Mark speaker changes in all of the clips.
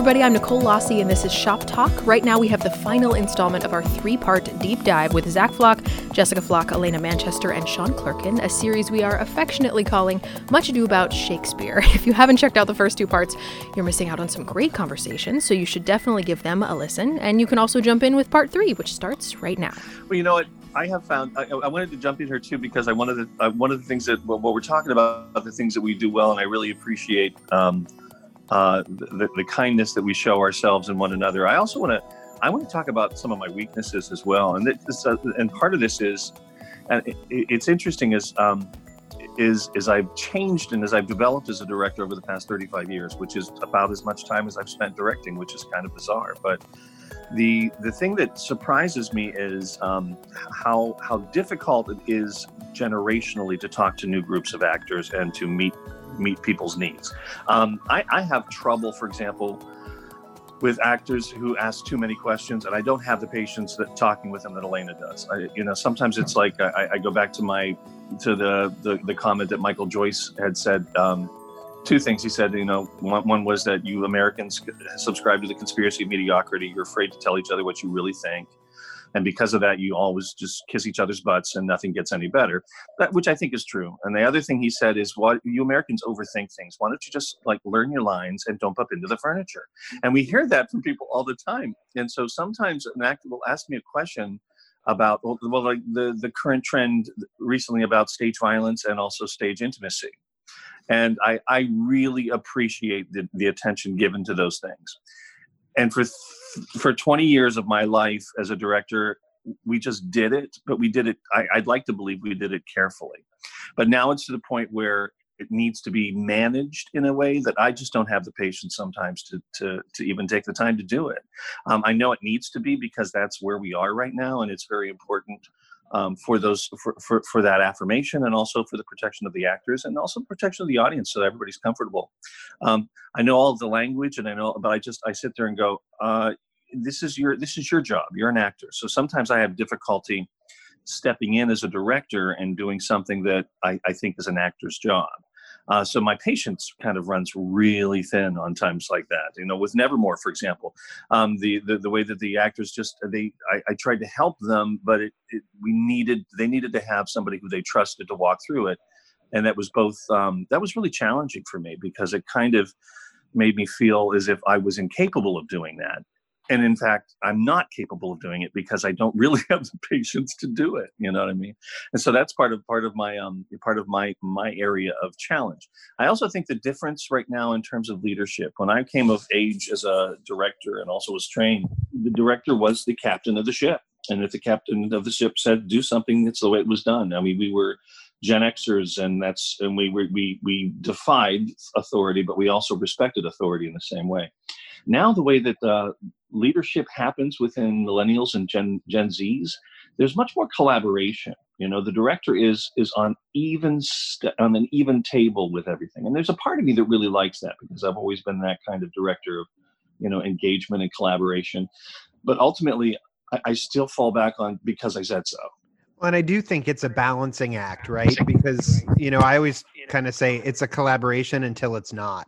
Speaker 1: Everybody. I'm Nicole Lossie, and this is Shop Talk. Right now, we have the final installment of our three part deep dive with Zach Flock, Jessica Flock, Elena Manchester, and Sean Clerkin, a series we are affectionately calling Much Ado About Shakespeare. If you haven't checked out the first two parts, you're missing out on some great conversations, so you should definitely give them a listen. And you can also jump in with part three, which starts right now.
Speaker 2: Well, you know what? I have found I, I, wanted to jump in here too because I wanted to, uh, one of the things that what we're talking about the things that we do well, and I really appreciate um, uh, the, the kindness that we show ourselves and one another. I also want to I want to talk about some of my weaknesses as well, and this uh, and part of this is, and it, it's interesting is um, is is I've changed and as I've developed as a director over the past 35 years, which is about as much time as I've spent directing, which is kind of bizarre, but the the thing that surprises me is um, how how difficult it is generationally to talk to new groups of actors and to meet meet people's needs. Um, I, I have trouble, for example, with actors who ask too many questions, and I don't have the patience that talking with them that Elena does. I, you know, sometimes it's like I, I, go back to my to the, the the comment that Michael Joyce had said. Um, two things he said. You know, one, one was that you Americans subscribe to the conspiracy of mediocrity. You're afraid to tell each other what you really think and because of that you always just kiss each other's butts and nothing gets any better. That, which i think is true. And the other thing he said is what you americans overthink things. Why don't you just like learn your lines and don't bump into the furniture? And we hear that from people all the time. And so sometimes an actor will ask me a question about well, like the the current trend recently about stage violence and also stage intimacy. And i i really appreciate the, the attention given to those things and for for 20 years of my life as a director we just did it but we did it I, i'd like to believe we did it carefully but now it's to the point where it needs to be managed in a way that I just don't have the patience sometimes to to to even take the time to do it. Um, I know it needs to be because that's where we are right now, and it's very important um, for those for, for, for that affirmation and also for the protection of the actors and also protection of the audience so that everybody's comfortable. Um, i know all the language and i know but i just i sit there and go uh, this is your this is your job. You're an actor. So sometimes i have difficulty stepping in as a director and doing something that i, I think is an actor's job uh, so my patience kind of runs really thin on times like that. You know, with Nevermore, for example, um, the, the the way that the actors just they I, I tried to help them, but it, it, we needed they needed to have somebody who they trusted to walk through it, and that was both um, that was really challenging for me because it kind of made me feel as if I was incapable of doing that and in fact i'm not capable of doing it because i don't really have the patience to do it you know what i mean? And so that's part of part of my um part of my my area of challenge. I also think the difference right now in terms of leadership when i came of age as a director and also was trained the director was the captain of the ship. And if the captain of the ship said do something it's the way it was done. I mean we were Gen Xers, and that's and we we we defied authority, but we also respected authority in the same way. Now, the way that uh, leadership happens within millennials and Gen Gen Zs, there's much more collaboration. You know, the director is is on even st- on an even table with everything, and there's a part of me that really likes that because I've always been that kind of director of, you know, engagement and collaboration. But ultimately, I, I still fall back on because I said so.
Speaker 3: And I do think it's a balancing act, right? Because you know, I always kind of say it's a collaboration until it's not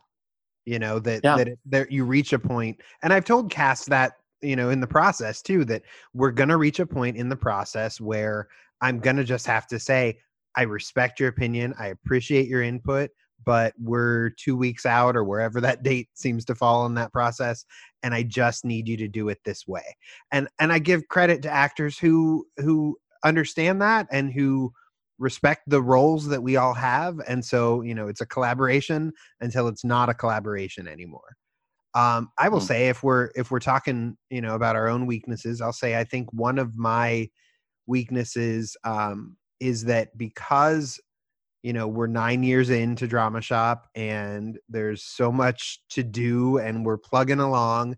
Speaker 3: you know that yeah. that there you reach a point and i've told cast that you know in the process too that we're going to reach a point in the process where i'm going to just have to say i respect your opinion i appreciate your input but we're two weeks out or wherever that date seems to fall in that process and i just need you to do it this way and and i give credit to actors who who understand that and who respect the roles that we all have and so you know it's a collaboration until it's not a collaboration anymore um, i will mm. say if we're if we're talking you know about our own weaknesses i'll say i think one of my weaknesses um, is that because you know we're nine years into drama shop and there's so much to do and we're plugging along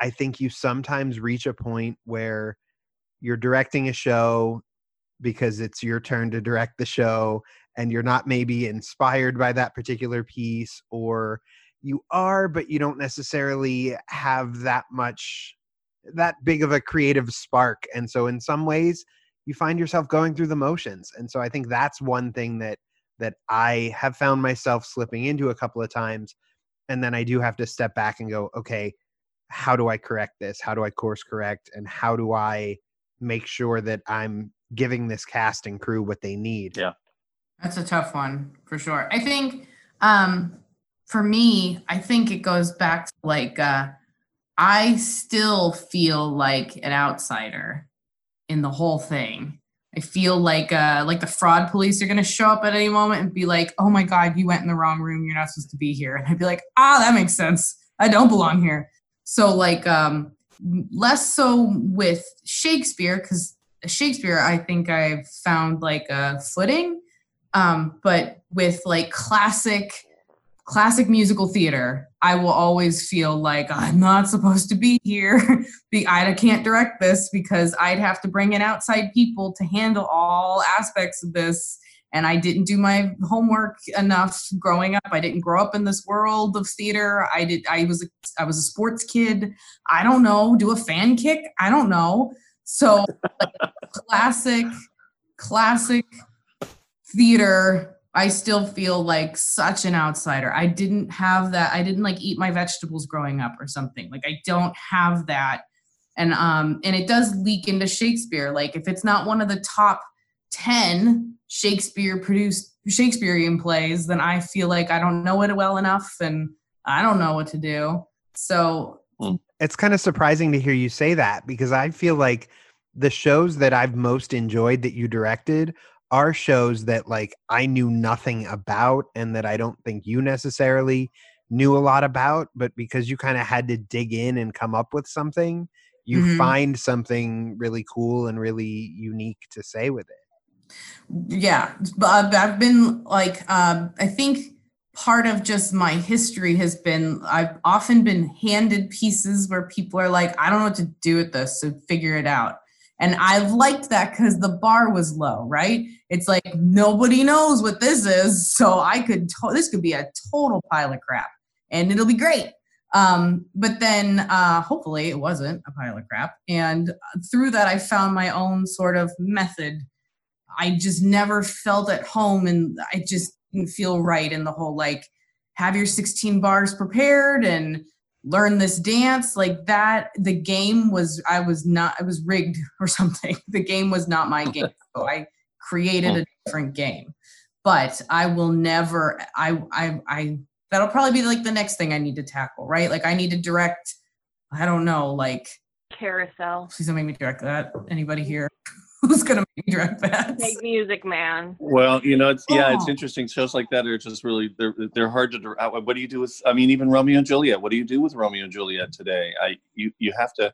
Speaker 3: i think you sometimes reach a point where you're directing a show because it's your turn to direct the show and you're not maybe inspired by that particular piece or you are but you don't necessarily have that much that big of a creative spark and so in some ways you find yourself going through the motions and so i think that's one thing that that i have found myself slipping into a couple of times and then I do have to step back and go, okay, how do I correct this? How do I course correct? And how do I make sure that I'm giving this cast and crew what they need?
Speaker 2: Yeah.
Speaker 4: That's a tough one for sure. I think um for me, I think it goes back to like uh I still feel like an outsider in the whole thing. I feel like uh like the fraud police are gonna show up at any moment and be like, oh my god, you went in the wrong room, you're not supposed to be here. And I'd be like, ah, that makes sense. I don't belong here. So like um less so with Shakespeare, because Shakespeare, I think I've found like a footing. Um, but with like classic classic musical theater, I will always feel like I'm not supposed to be here. The I can't direct this because I'd have to bring in outside people to handle all aspects of this. And I didn't do my homework enough growing up. I didn't grow up in this world of theater. I did. I was. A, I was a sports kid. I don't know. Do a fan kick? I don't know. So, classic, classic theater I still feel like such an outsider. I didn't have that. I didn't like eat my vegetables growing up or something. Like I don't have that. And um and it does leak into Shakespeare. Like if it's not one of the top 10 Shakespeare produced Shakespearean plays, then I feel like I don't know it well enough and I don't know what to do. So
Speaker 3: hmm. it's kind of surprising to hear you say that because I feel like the shows that I've most enjoyed that you directed are shows that like I knew nothing about and that I don't think you necessarily knew a lot about, but because you kind of had to dig in and come up with something, you mm-hmm. find something really cool and really unique to say with it.
Speaker 4: Yeah, but I've been like, um, I think part of just my history has been I've often been handed pieces where people are like, I don't know what to do with this, so figure it out. And I liked that because the bar was low, right? It's like nobody knows what this is. So I could, to- this could be a total pile of crap and it'll be great. Um, but then uh, hopefully it wasn't a pile of crap. And through that, I found my own sort of method. I just never felt at home and I just didn't feel right in the whole like, have your 16 bars prepared and learn this dance. Like that the game was i was not i was rigged or something. The game was not my game. So i created a hmm. different game. But i will never i i i that'll probably be like the next thing i need to tackle right? Like i need to direct i don't know like
Speaker 5: carousel.
Speaker 4: Please don't make me direct that. Anybody here who's gonna make me direct that?
Speaker 5: Make music, man.
Speaker 2: Well, you know, it's yeah, it's oh. interesting. Shows like that are just really they're they're hard to. Uh, what do you do with? I mean, even Romeo and Juliet. What do you do with Romeo and Juliet today? I you you have to,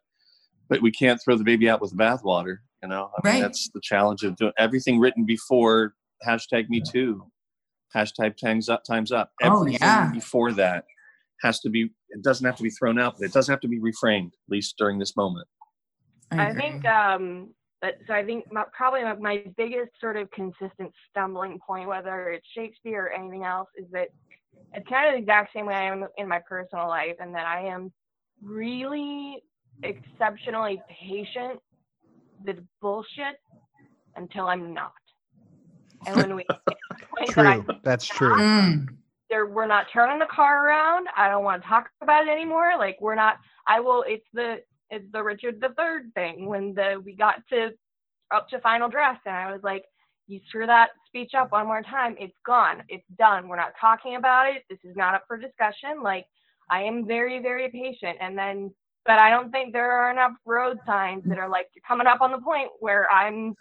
Speaker 2: but we can't throw the baby out with the bathwater. You know, I mean, right. that's the challenge of doing everything written before hashtag Me Too, hashtag Times Up, Times Up.
Speaker 4: Oh, everything oh, yeah.
Speaker 2: before that has to be. It doesn't have to be thrown out, but it doesn't have to be reframed. At least during this moment.
Speaker 5: I, I think um, but so I think my, probably my, my biggest sort of consistent stumbling point, whether it's Shakespeare or anything else, is that it's kind of the exact same way I am in my personal life, and that I am really exceptionally patient with bullshit until I'm not.
Speaker 3: And when we true, that that's true. Mm.
Speaker 5: There, we're not turning the car around. I don't want to talk about it anymore. Like we're not. I will. It's the it's the Richard the Third thing when the we got to up to final draft and I was like, you screw that speech up one more time, it's gone, it's done. We're not talking about it. This is not up for discussion. Like I am very very patient, and then but I don't think there are enough road signs that are like you're coming up on the point where I'm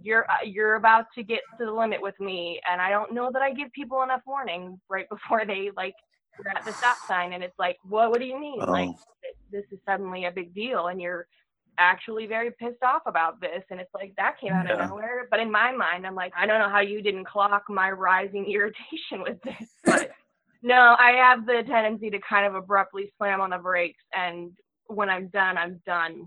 Speaker 5: you're uh, you're about to get to the limit with me and i don't know that i give people enough warning right before they like we're at the stop sign and it's like what what do you mean oh. like this is suddenly a big deal and you're actually very pissed off about this and it's like that came out yeah. of nowhere but in my mind i'm like i don't know how you didn't clock my rising irritation with this but no i have the tendency to kind of abruptly slam on the brakes and when i'm done i'm done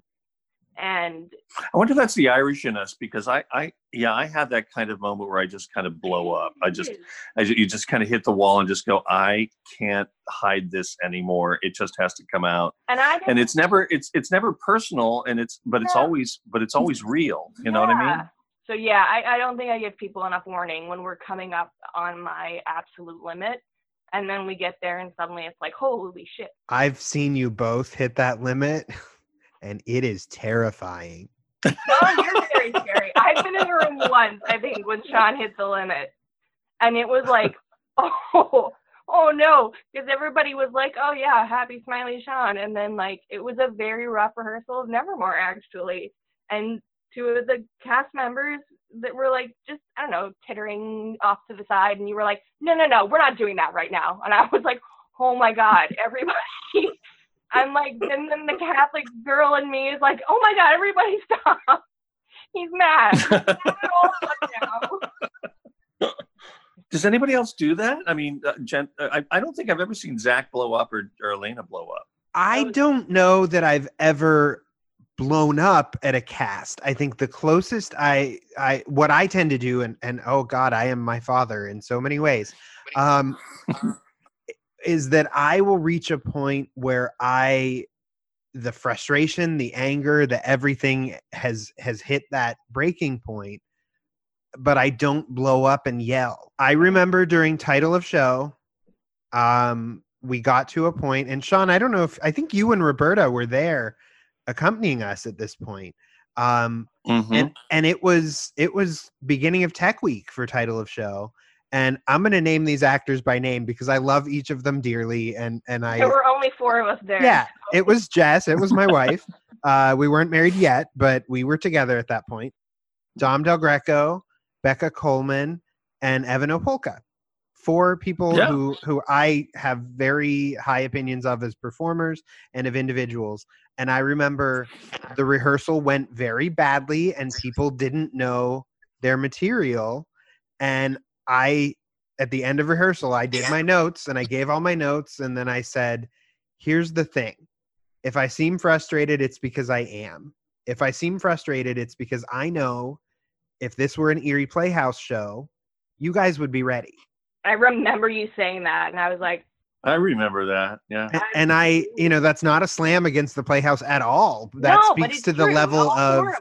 Speaker 5: and
Speaker 2: i wonder if that's the irish in us because i i yeah i have that kind of moment where i just kind of blow up. I just I, you just kind of hit the wall and just go i can't hide this anymore. It just has to come out.
Speaker 5: And i
Speaker 2: and it's never it's it's never personal and it's but it's always but it's always real you yeah. know what i mean?
Speaker 5: So yeah I, I don't think i give people enough warning when we're coming up on my absolute limit And then we get there and suddenly it's like, holy shit.
Speaker 3: I've seen you both hit that limit and it is terrifying.
Speaker 5: Oh, you're very scary. I've been in a room once, I think, when Sean hit the limit. And it was like, oh, oh no. Because everybody was like, oh yeah, happy smiley Sean. And then like it was a very rough rehearsal of Nevermore actually. And two of the cast members that were like just I don't know tittering off to the side, and you were like, no, no, no, we're not doing that right now. And I was like, oh my god, everybody. I'm like, and then the Catholic girl in me is like, oh my god, everybody stop. He's mad.
Speaker 2: Does anybody else do that? I mean, uh, Jen, uh, I, I don't think I've ever seen Zach blow up or, or Elena blow up.
Speaker 3: I don't know that I've ever blown up at a cast. I think the closest I I what I tend to do and and oh god, I am my father in so many ways. Um is that I will reach a point where I the frustration, the anger, the everything has has hit that breaking point but I don't blow up and yell. I remember during title of show um we got to a point and Sean, I don't know if I think you and Roberta were there accompanying us at this point. Um, mm-hmm. and and it was it was beginning of Tech Week for title of show, and I'm going to name these actors by name because I love each of them dearly, and and I
Speaker 5: there were only four of us there.
Speaker 3: Yeah, it was Jess, it was my wife. Uh, we weren't married yet, but we were together at that point. Dom Del Greco, Becca Coleman, and Evan Opolka four people yeah. who who I have very high opinions of as performers and of individuals. And I remember the rehearsal went very badly and people didn't know their material. And I at the end of rehearsal, I did my notes and I gave all my notes and then I said, "Here's the thing. If I seem frustrated, it's because I am. If I seem frustrated, it's because I know if this were an Erie Playhouse show, you guys would be ready
Speaker 5: I remember you saying that, and I was like,
Speaker 2: I remember that. Yeah.
Speaker 3: And, and, I, you know, that's not a slam against the Playhouse at all. That no, speaks to true. the level
Speaker 5: all
Speaker 3: of,
Speaker 5: of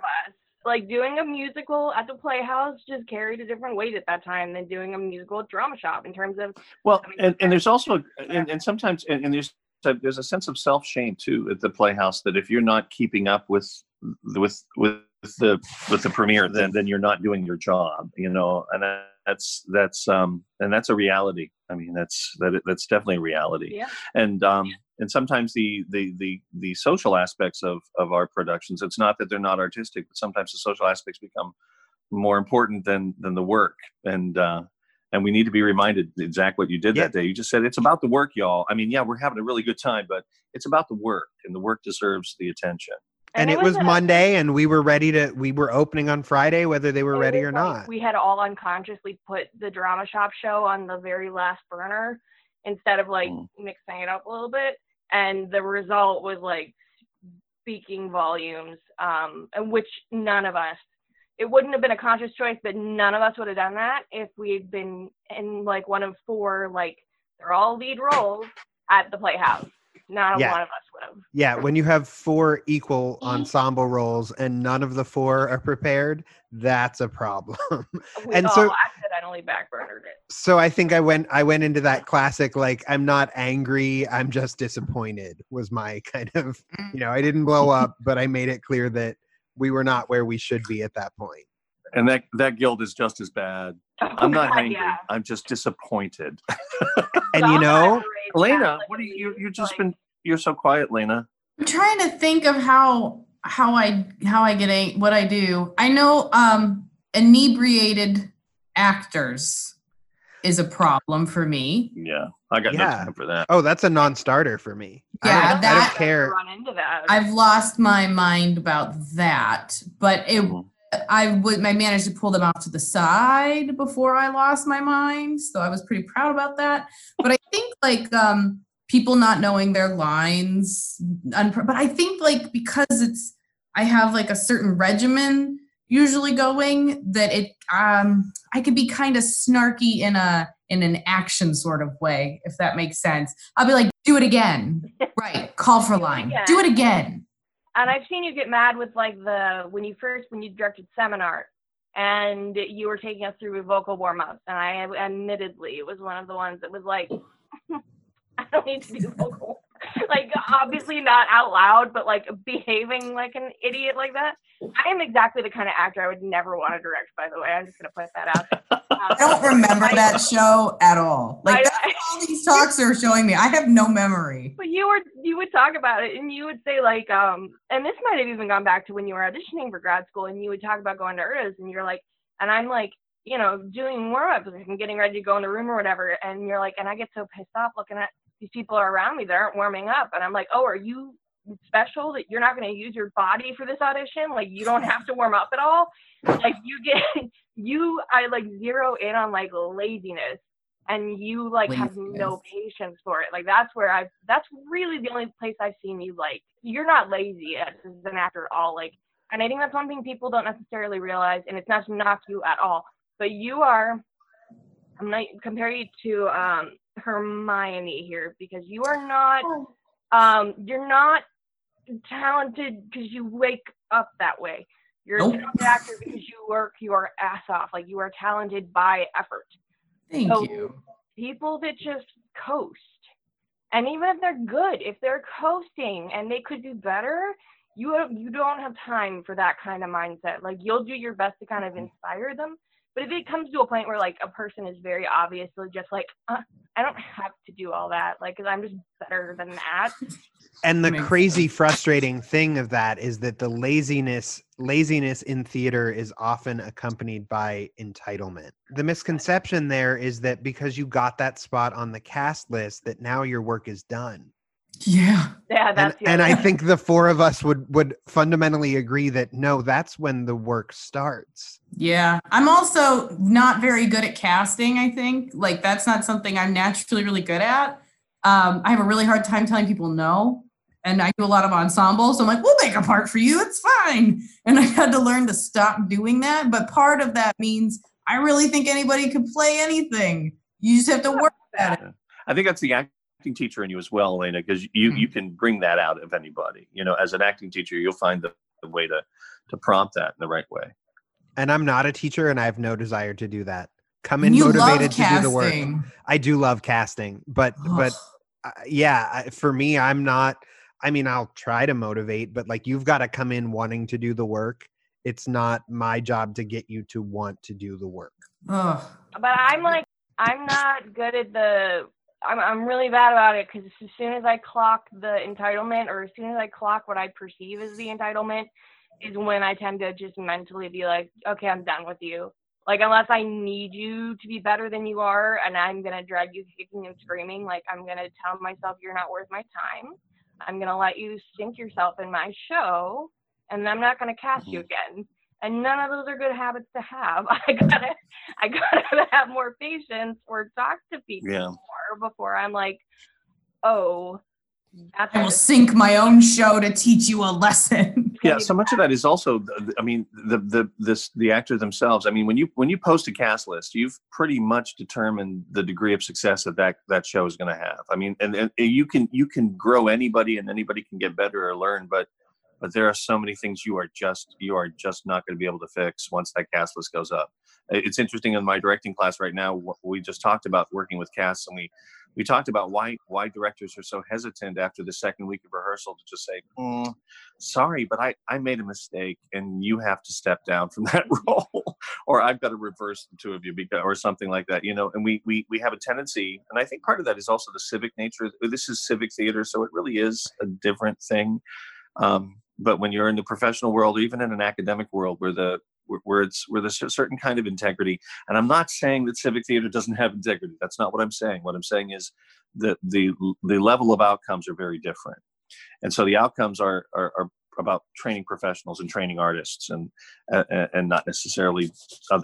Speaker 5: like doing a musical at the Playhouse just carried a different weight at that time than doing a musical at Drama Shop in terms of.
Speaker 2: Well, I mean, and, and there's also and, and sometimes and, and there's there's a sense of self shame too at the Playhouse that if you're not keeping up with with with the with the premiere, then then you're not doing your job, you know, and that's that's um and that's a reality. I mean, that's that that's definitely a reality.
Speaker 5: Yeah.
Speaker 2: And um and sometimes the the the the social aspects of of our productions, it's not that they're not artistic, but sometimes the social aspects become more important than than the work. And uh and we need to be reminded exact what you did yeah. that day. You just said it's about the work, y'all. I mean, yeah, we're having a really good time, but it's about the work, and the work deserves the attention
Speaker 3: and, it, was, Monday, and we were ready to. We were opening on Friday, whether they were ready or like not.
Speaker 5: We had all unconsciously put the drama shop show on the very last burner instead of like mm. mixing it up a little bit, and the result was like speaking volumes, um, and which none of us. It wouldn't have been a conscious choice, but none of us would have done that if we'd been in like one of four like they're all lead roles at the Playhouse. Not yeah. one of us would have.
Speaker 3: Yeah, when you have four equal ensemble roles and none of the four are prepared, that's a problem.
Speaker 5: We and so I accidentally backburnered it.
Speaker 3: So I think I went I went into that classic like I'm not angry, I'm just disappointed was my kind of you know, I didn't blow mm-hmm. up, but I made it clear that we were not where we should be at that point.
Speaker 2: And that that guilt is just as bad. Oh, I'm not God, angry. Yeah. I'm just disappointed.
Speaker 3: and you know,
Speaker 2: Lena, what do you, you you just been you're so quiet, Lena?
Speaker 4: I'm trying to think of how how I how I get a what I do. I know um inebriated actors is a problem for me.
Speaker 2: Yeah, I got yeah. no time for that.
Speaker 3: Oh, that's a non-starter for me.
Speaker 4: Yeah,
Speaker 3: I don't,
Speaker 4: that,
Speaker 3: I don't care.
Speaker 5: Run into that.
Speaker 4: I've lost my mind about that, but it. Mm-hmm. I would. I managed to pull them off to the side before I lost my mind, so I was pretty proud about that. But I think like um people not knowing their lines but i think like because it's i have like a certain regimen usually going that it um i could be kind of snarky in a in an action sort of way if that makes sense i'll be like do it again right call for line do it again
Speaker 5: and i've seen you get mad with like the when you first when you directed seminar and you were taking us through vocal warm-ups and i admittedly it was one of the ones that was like I don't need to do vocal. like obviously not out loud, but like behaving like an idiot like that. I am exactly the kind of actor I would never want to direct. By the way, I'm just gonna put that out. Um,
Speaker 4: I don't remember that show at all. Like
Speaker 5: I-
Speaker 4: that's
Speaker 5: I-
Speaker 4: all these talks are showing me. I have no memory.
Speaker 5: But you were you would talk about it and you would say like um and this might have even gone back to when you were auditioning for grad school and you would talk about going to URTAS and you're like and I'm like you know doing warm ups and getting ready to go in the room or whatever and you're like and I get so pissed off looking at these people are around me that aren't warming up and I'm like oh are you special that you're not going to use your body for this audition like you don't have to warm up at all like you get you I like zero in on like laziness and you like have no patience for it. Like that's where I've that's really the only place I've seen you like you're not lazy as an actor at all. Like and I think that's one thing people don't necessarily realize and it's not to knock you at all. But you are I'm not comparing you to um Hermione here because you are not um you're not talented because you wake up that way. You're
Speaker 4: Nope.
Speaker 5: a talented actor because you work your ass off. Like you are talented by effort
Speaker 4: Thank
Speaker 5: So-
Speaker 4: you.
Speaker 5: people that just coast and even if they're good if they're coasting and they could do better you have, you don't have time for that kind of mindset like you'll do your best to kind of inspire them but if it comes to a point where like a person is very obviously just like uh, i don't have to do all that like because i'm just better than that
Speaker 3: And the
Speaker 4: Makes
Speaker 3: crazy frustrating thing of that is that the laziness laziness in theater is often accompanied by entitlement. The misconception there is that because you got that spot on the cast list that now your work is done.
Speaker 4: Yeah.
Speaker 5: yeah
Speaker 3: And,
Speaker 5: that's the
Speaker 3: and I think the four of us would would fundamentally agree that no, that's when the work starts.
Speaker 4: Yeah. I'm also not very good at casting, I think. Like that's not something I'm naturally really good at. Um, I have a really hard time telling people no. And I do a lot of ensembles. So I'm like, we'll make a part for you. It's fine. And I had to learn to stop doing that. But part of that means I really think anybody could play anything. You just have to work at it.
Speaker 2: I think that's the acting teacher in you as well, Elena, because you
Speaker 4: Mhm.
Speaker 2: you can bring that out of anybody. You know, as an acting teacher, you'll find the, the way to to prompt that in the right way.
Speaker 3: And I'm not a teacher and I have no desire to do that. Come in
Speaker 4: you
Speaker 3: motivated to do the work. I do love casting, but but uh, yeah, for me, I'm not. I mean, I'll try to motivate, but like you've got to come in wanting to do the work. It's not my job to get you to want to do the work.
Speaker 4: Ugh.
Speaker 5: but i'm like i'm not good at the i'm, I'm really bad about it because as soon as i clock the entitlement or as soon as i clock what i perceive as the entitlement is when i tend to just mentally be like okay i'm done with you. Like unless i need you to be better than you are and i'm going to drag you kicking and screaming like i'm going to tell myself you're not worth my time i'm going to let you sink yourself in my show and i'm not going to cast you mm-hmm. again and none of those are good habits to have i gotta i gotta have more patience or talk to people
Speaker 2: Yeah.
Speaker 5: more before i'm like oh that's
Speaker 4: I will sink my own show to teach you a lesson.
Speaker 2: Yeah, so much of that is also, th- th- I mean, the the this the actors themselves. I mean, when you when you post a cast list, you've pretty much determined the degree of success that that, that show is going to have. I mean, and, and you can you can grow anybody, and anybody can get better or learn, but but there are so many things you are just you are just not going to be able to fix once that cast list goes up. It's interesting in my directing class right now. We just talked about working with casts, and we we talked about why why directors are so hesitant after the second week of rehearsal to just say, "Mm, sorry, but I, I made a mistake and you have to step down from that role or I've got to reverse the two of you because, or something like that, you know, and we, we, we have a tendency, and I think part of that is also the civic nature. This is civic theater, so it really is a different thing. Um, but when you're in the professional world, even in an academic world where the, where- it's where there's a certain kind of integrity, and I'm not saying that civic theater doesn't have integrity. That's not what I'm saying. What I'm saying is that the the level of outcomes are very different and so the outcomes are are, are about training professionals and training artists and uh, and not necessarily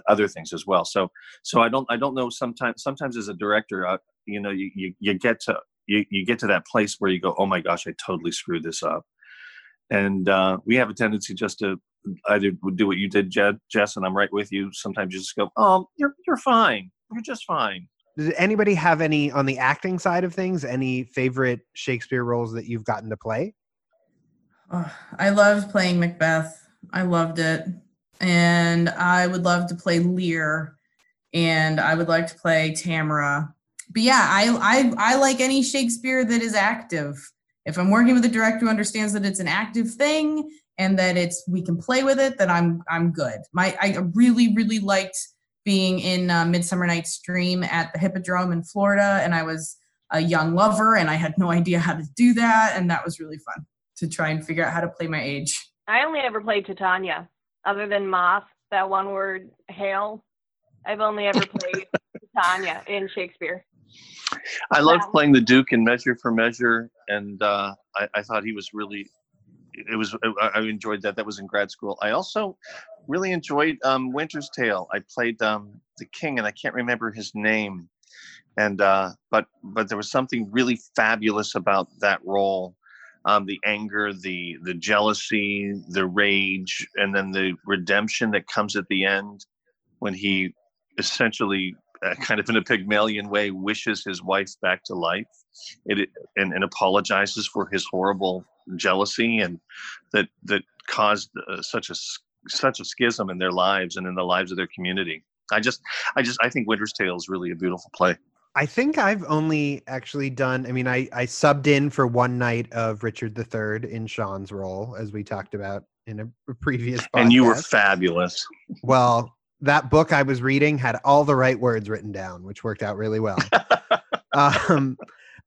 Speaker 2: other things as well so so i don't i don't know sometimes sometimes as a director uh, you know you, you you get to you, you get to that place where you go oh my gosh i totally screwed this up and uh, we have a tendency just to either do what you did Jed, jess and i'm right with you sometimes you just go oh you're you're fine you're just fine
Speaker 3: Does anybody have any on the acting side of things? Any favorite Shakespeare roles that you've gotten to play?
Speaker 4: Ugh, I loved playing Macbeth. I loved it. And I would love to play Lear. And I would like to play Tamora. but yeah, I, I I like any Shakespeare that is active. If I'm working with a director who understands that it's an active thing and that it's we can play with it, then I'm I'm good. My I really really liked being in uh, Midsummer Night's Dream at the Hippodrome in Florida, and I was a young lover and I had no idea how to do that, and that was really fun to try and figure out how to play my age.
Speaker 5: I only ever played Titania, other than Moth, that one word hail. I've only ever played Titania in Shakespeare.
Speaker 2: I loved playing the Duke in Measure for Measure, and uh, I, I, thought he was really. It was. I enjoyed that. That was in grad school. I also really enjoyed um, Winter's Tale. I played um, the king, and I can't remember his name, and uh, but but there was something really fabulous about that role. Um, the anger, the the jealousy, the rage, and then the redemption that comes at the end when he essentially uh, kind of in a Pygmalion way, wishes his wife back to life, it, and, and apologizes for his horrible jealousy and that that caused uh, such a such a schism in their lives and in the lives of their community. I just, I just, I think Winter's Tale is really a beautiful play.
Speaker 3: I think I've only actually done. I mean, I I subbed in for one night of Richard III in Sean's role, as we talked about in a previous. Podcast.
Speaker 2: And you were fabulous.
Speaker 3: Well, that book I was reading had all the right words written down, which worked out really well. um,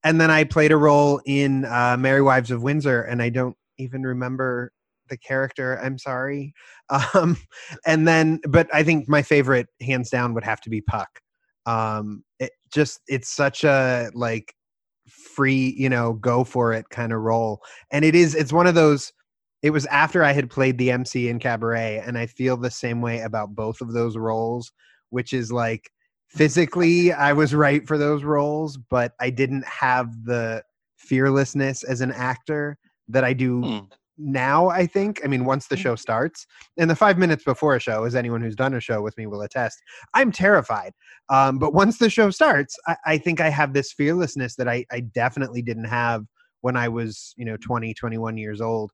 Speaker 3: and then I played a role in uh, Merry Wives of Windsor, and I don't even remember the character. I'm sorry. Um, and then, but I think my favorite, hands down, would have to be Puck. Um, it just it's such a like free, you know, go for it kind of role, and it is. It's one of those it was after I had played the MC in Cabaret, and I feel the same way about both of those roles, which is like physically I was right for those roles, but I didn't have the fearlessness as an actor that I do hmm. now. I think. I mean, once the hmm. show starts, and the five minutes before a show, as anyone who's done a show with me will attest, I'm terrified. Um, but once the show starts, I, I think I have this fearlessness that I, I definitely didn't have when I was, you know, 20, 21 years old.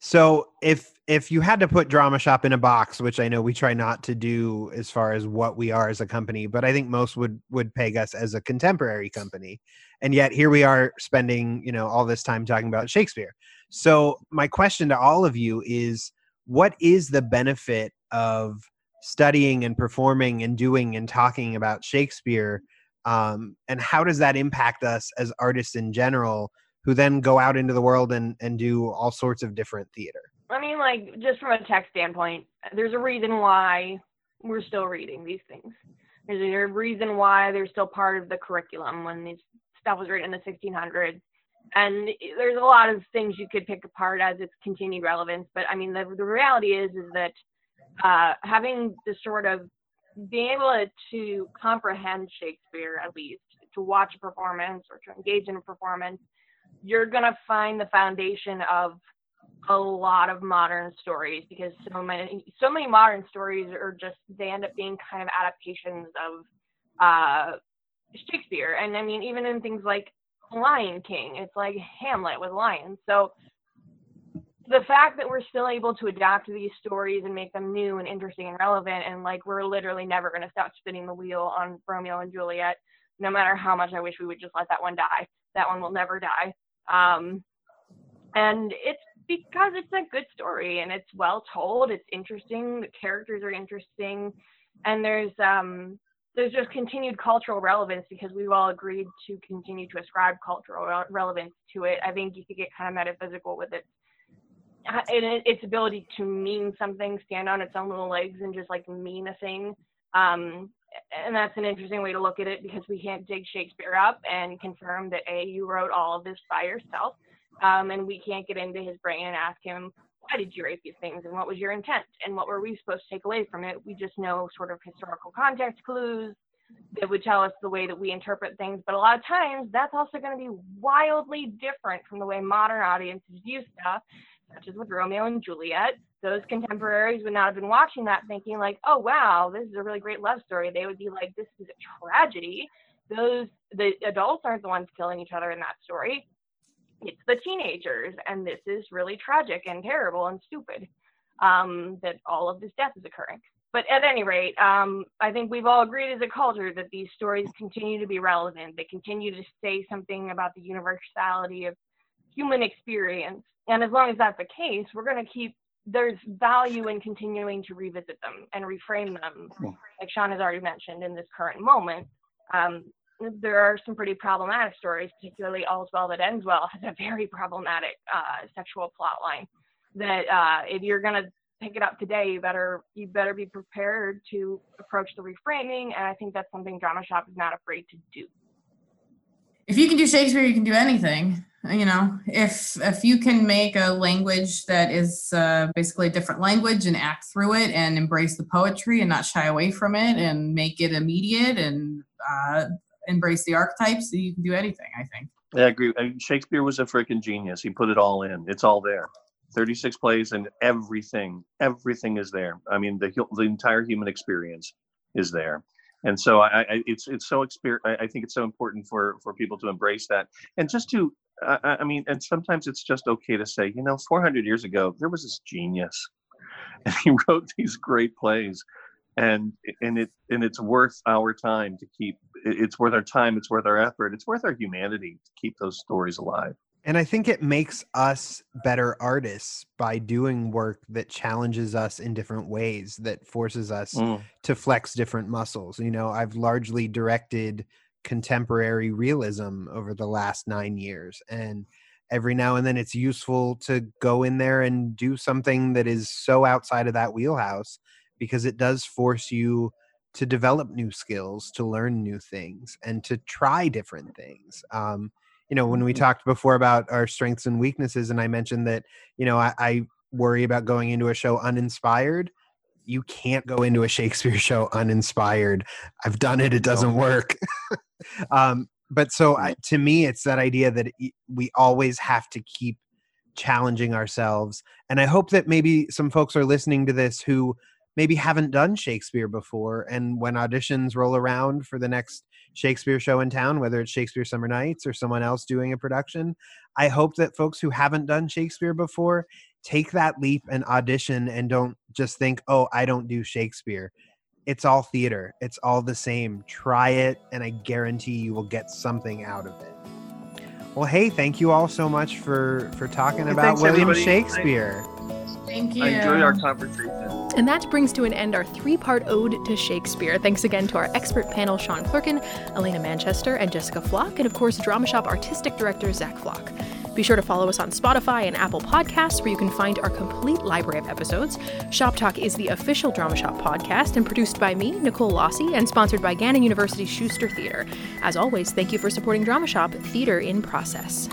Speaker 3: So if if you had to put Drama Shop in a box, which I know we try not to do as far as what we are as a company, but I think most would would peg us as a contemporary company. And yet here we are spending, you know, all this time talking about Shakespeare. So my question to all of you is what is the benefit of studying and performing and doing and talking about Shakespeare um, and how does that impact us as artists in general who then go out into the world and, and do all sorts of different theater.
Speaker 5: I mean, like, just from a tech standpoint, there's a reason why we're still reading these things. There's a reason why they're still part of the curriculum when this stuff was written in the 1600s. And there's a lot of things you could pick apart as its continued relevance. But I mean, the, the reality is, is that uh, having the sort of being able to comprehend Shakespeare, at least, to watch a performance or to engage in a performance, you're to find the foundation of a lot of modern stories because so many so many modern stories are just they end up being kind of adaptations of uh Shakespeare. And I mean even in things like Lion King it's like Hamlet with lions. So the fact that we're still able to adapt these stories and make them new and interesting and relevant and like we're literally never going to stop spinning the wheel on Romeo and Juliet no matter how much I wish we would just let that one die. That one will never die um, and it's because it's a good story and it's well told. It's interesting. The characters are interesting, and there's um, there's just continued cultural relevance because we've all agreed to continue to ascribe cultural relevance to it. I think you could get kind of metaphysical with it uh, and its ability to mean something, stand on its own little legs, and just like mean a thing. Um, and that's an interesting way to look at it because we can't dig Shakespeare up and confirm that a you wrote all of this by yourself, um, and we can't get into his brain and ask him why did you write these things and what was your intent and what were we supposed to take away from it. We just know sort of historical context clues that would tell us the way that we interpret things, but a lot of times that's also going to be wildly different from the way modern audiences view stuff, such as with Romeo and Juliet those contemporaries would not have been watching that thinking like, oh wow, this is a really great love story. They would be like, this is a tragedy. Those the adults aren't the ones killing each other in that story. It's the teenagers, and this is really tragic and terrible and stupid. Um, that all of this death is occurring. but at any rate, um, I think we've all agreed as a culture that these stories continue to be relevant. They continue to say something about the universality of human experience. And as long as that's the case, we're going to keep, there's value in continuing to revisit them and reframe them, like Sean has already mentioned in this current moment. Um, there are some pretty problematic stories, particularly All's Well That Ends Well has a very problematic uh, sexual plot line that uh, if you're going to pick it up today, you better you better be prepared to approach the reframing. And I think that's something Drama Shop is not afraid to do.
Speaker 4: If you can do Shakespeare, you can do anything. You know, if if you can make a language that is uh, basically a different language and act through it and embrace the poetry and not shy away from it and make it immediate and uh, embrace the archetypes, you can do anything. I think.
Speaker 2: yeah, I agree. Shakespeare was a freaking genius. He put it all in. It's all there. 36 plays and everything everything is there i mean the, the entire human experience is there and so I, I it's it's so exper- I think it's so important for for people to embrace that and just to I, I mean and sometimes it's just okay to say you know 400 years ago there was this genius and he wrote these great plays and and it and it's worth our time to keep it's worth our time it's worth our effort it's worth our humanity to keep those stories alive
Speaker 3: and I think it makes us better artists by doing work that challenges us in different ways, that forces us mm. to flex different muscles. You know, I've largely directed contemporary realism over the last nine years. And every now and then it's useful to go in there and do something that is so outside of that wheelhouse because it does force you to develop new skills, to learn new things, and to try different things. Um, you know, when we mm-hmm. talked before about our strengths and weaknesses, and I mentioned that, you know, I, I worry about going into a show uninspired. You can't go into a Shakespeare show uninspired. I've done it; it doesn't work. um, but so I, to me, it's that idea that we always have to keep challenging ourselves. And I hope that maybe some folks are listening to this who maybe haven't done Shakespeare before. And when auditions roll around for the next Shakespeare show in town, whether it's Shakespeare Summer Nights or someone else doing a production, I hope that folks who haven't done Shakespeare before take that leap and audition and don't just think, oh, I don't do Shakespeare. It's all theater, it's all the same. Try it, and I guarantee you will get something out of it. Well, hey, thank you all so much for for talking about Thanks, William everybody. Shakespeare.
Speaker 4: Thank you.
Speaker 2: I enjoyed our conversation.
Speaker 1: And that brings to an end our three part ode to Shakespeare. Thanks again to our expert panel, Sean Clerkin, Elena Manchester, and Jessica Flock, and of course, Drama Shop Artistic Director, Zach Flock. Be sure to follow us on Spotify and Apple Podcasts, where you can find our complete library of episodes. Shop Talk is the official Drama Shop podcast and produced by me, Nicole Lossie, and sponsored by Gannon University Schuster Theater. As always, thank you for supporting Drama Shop Theater in Process.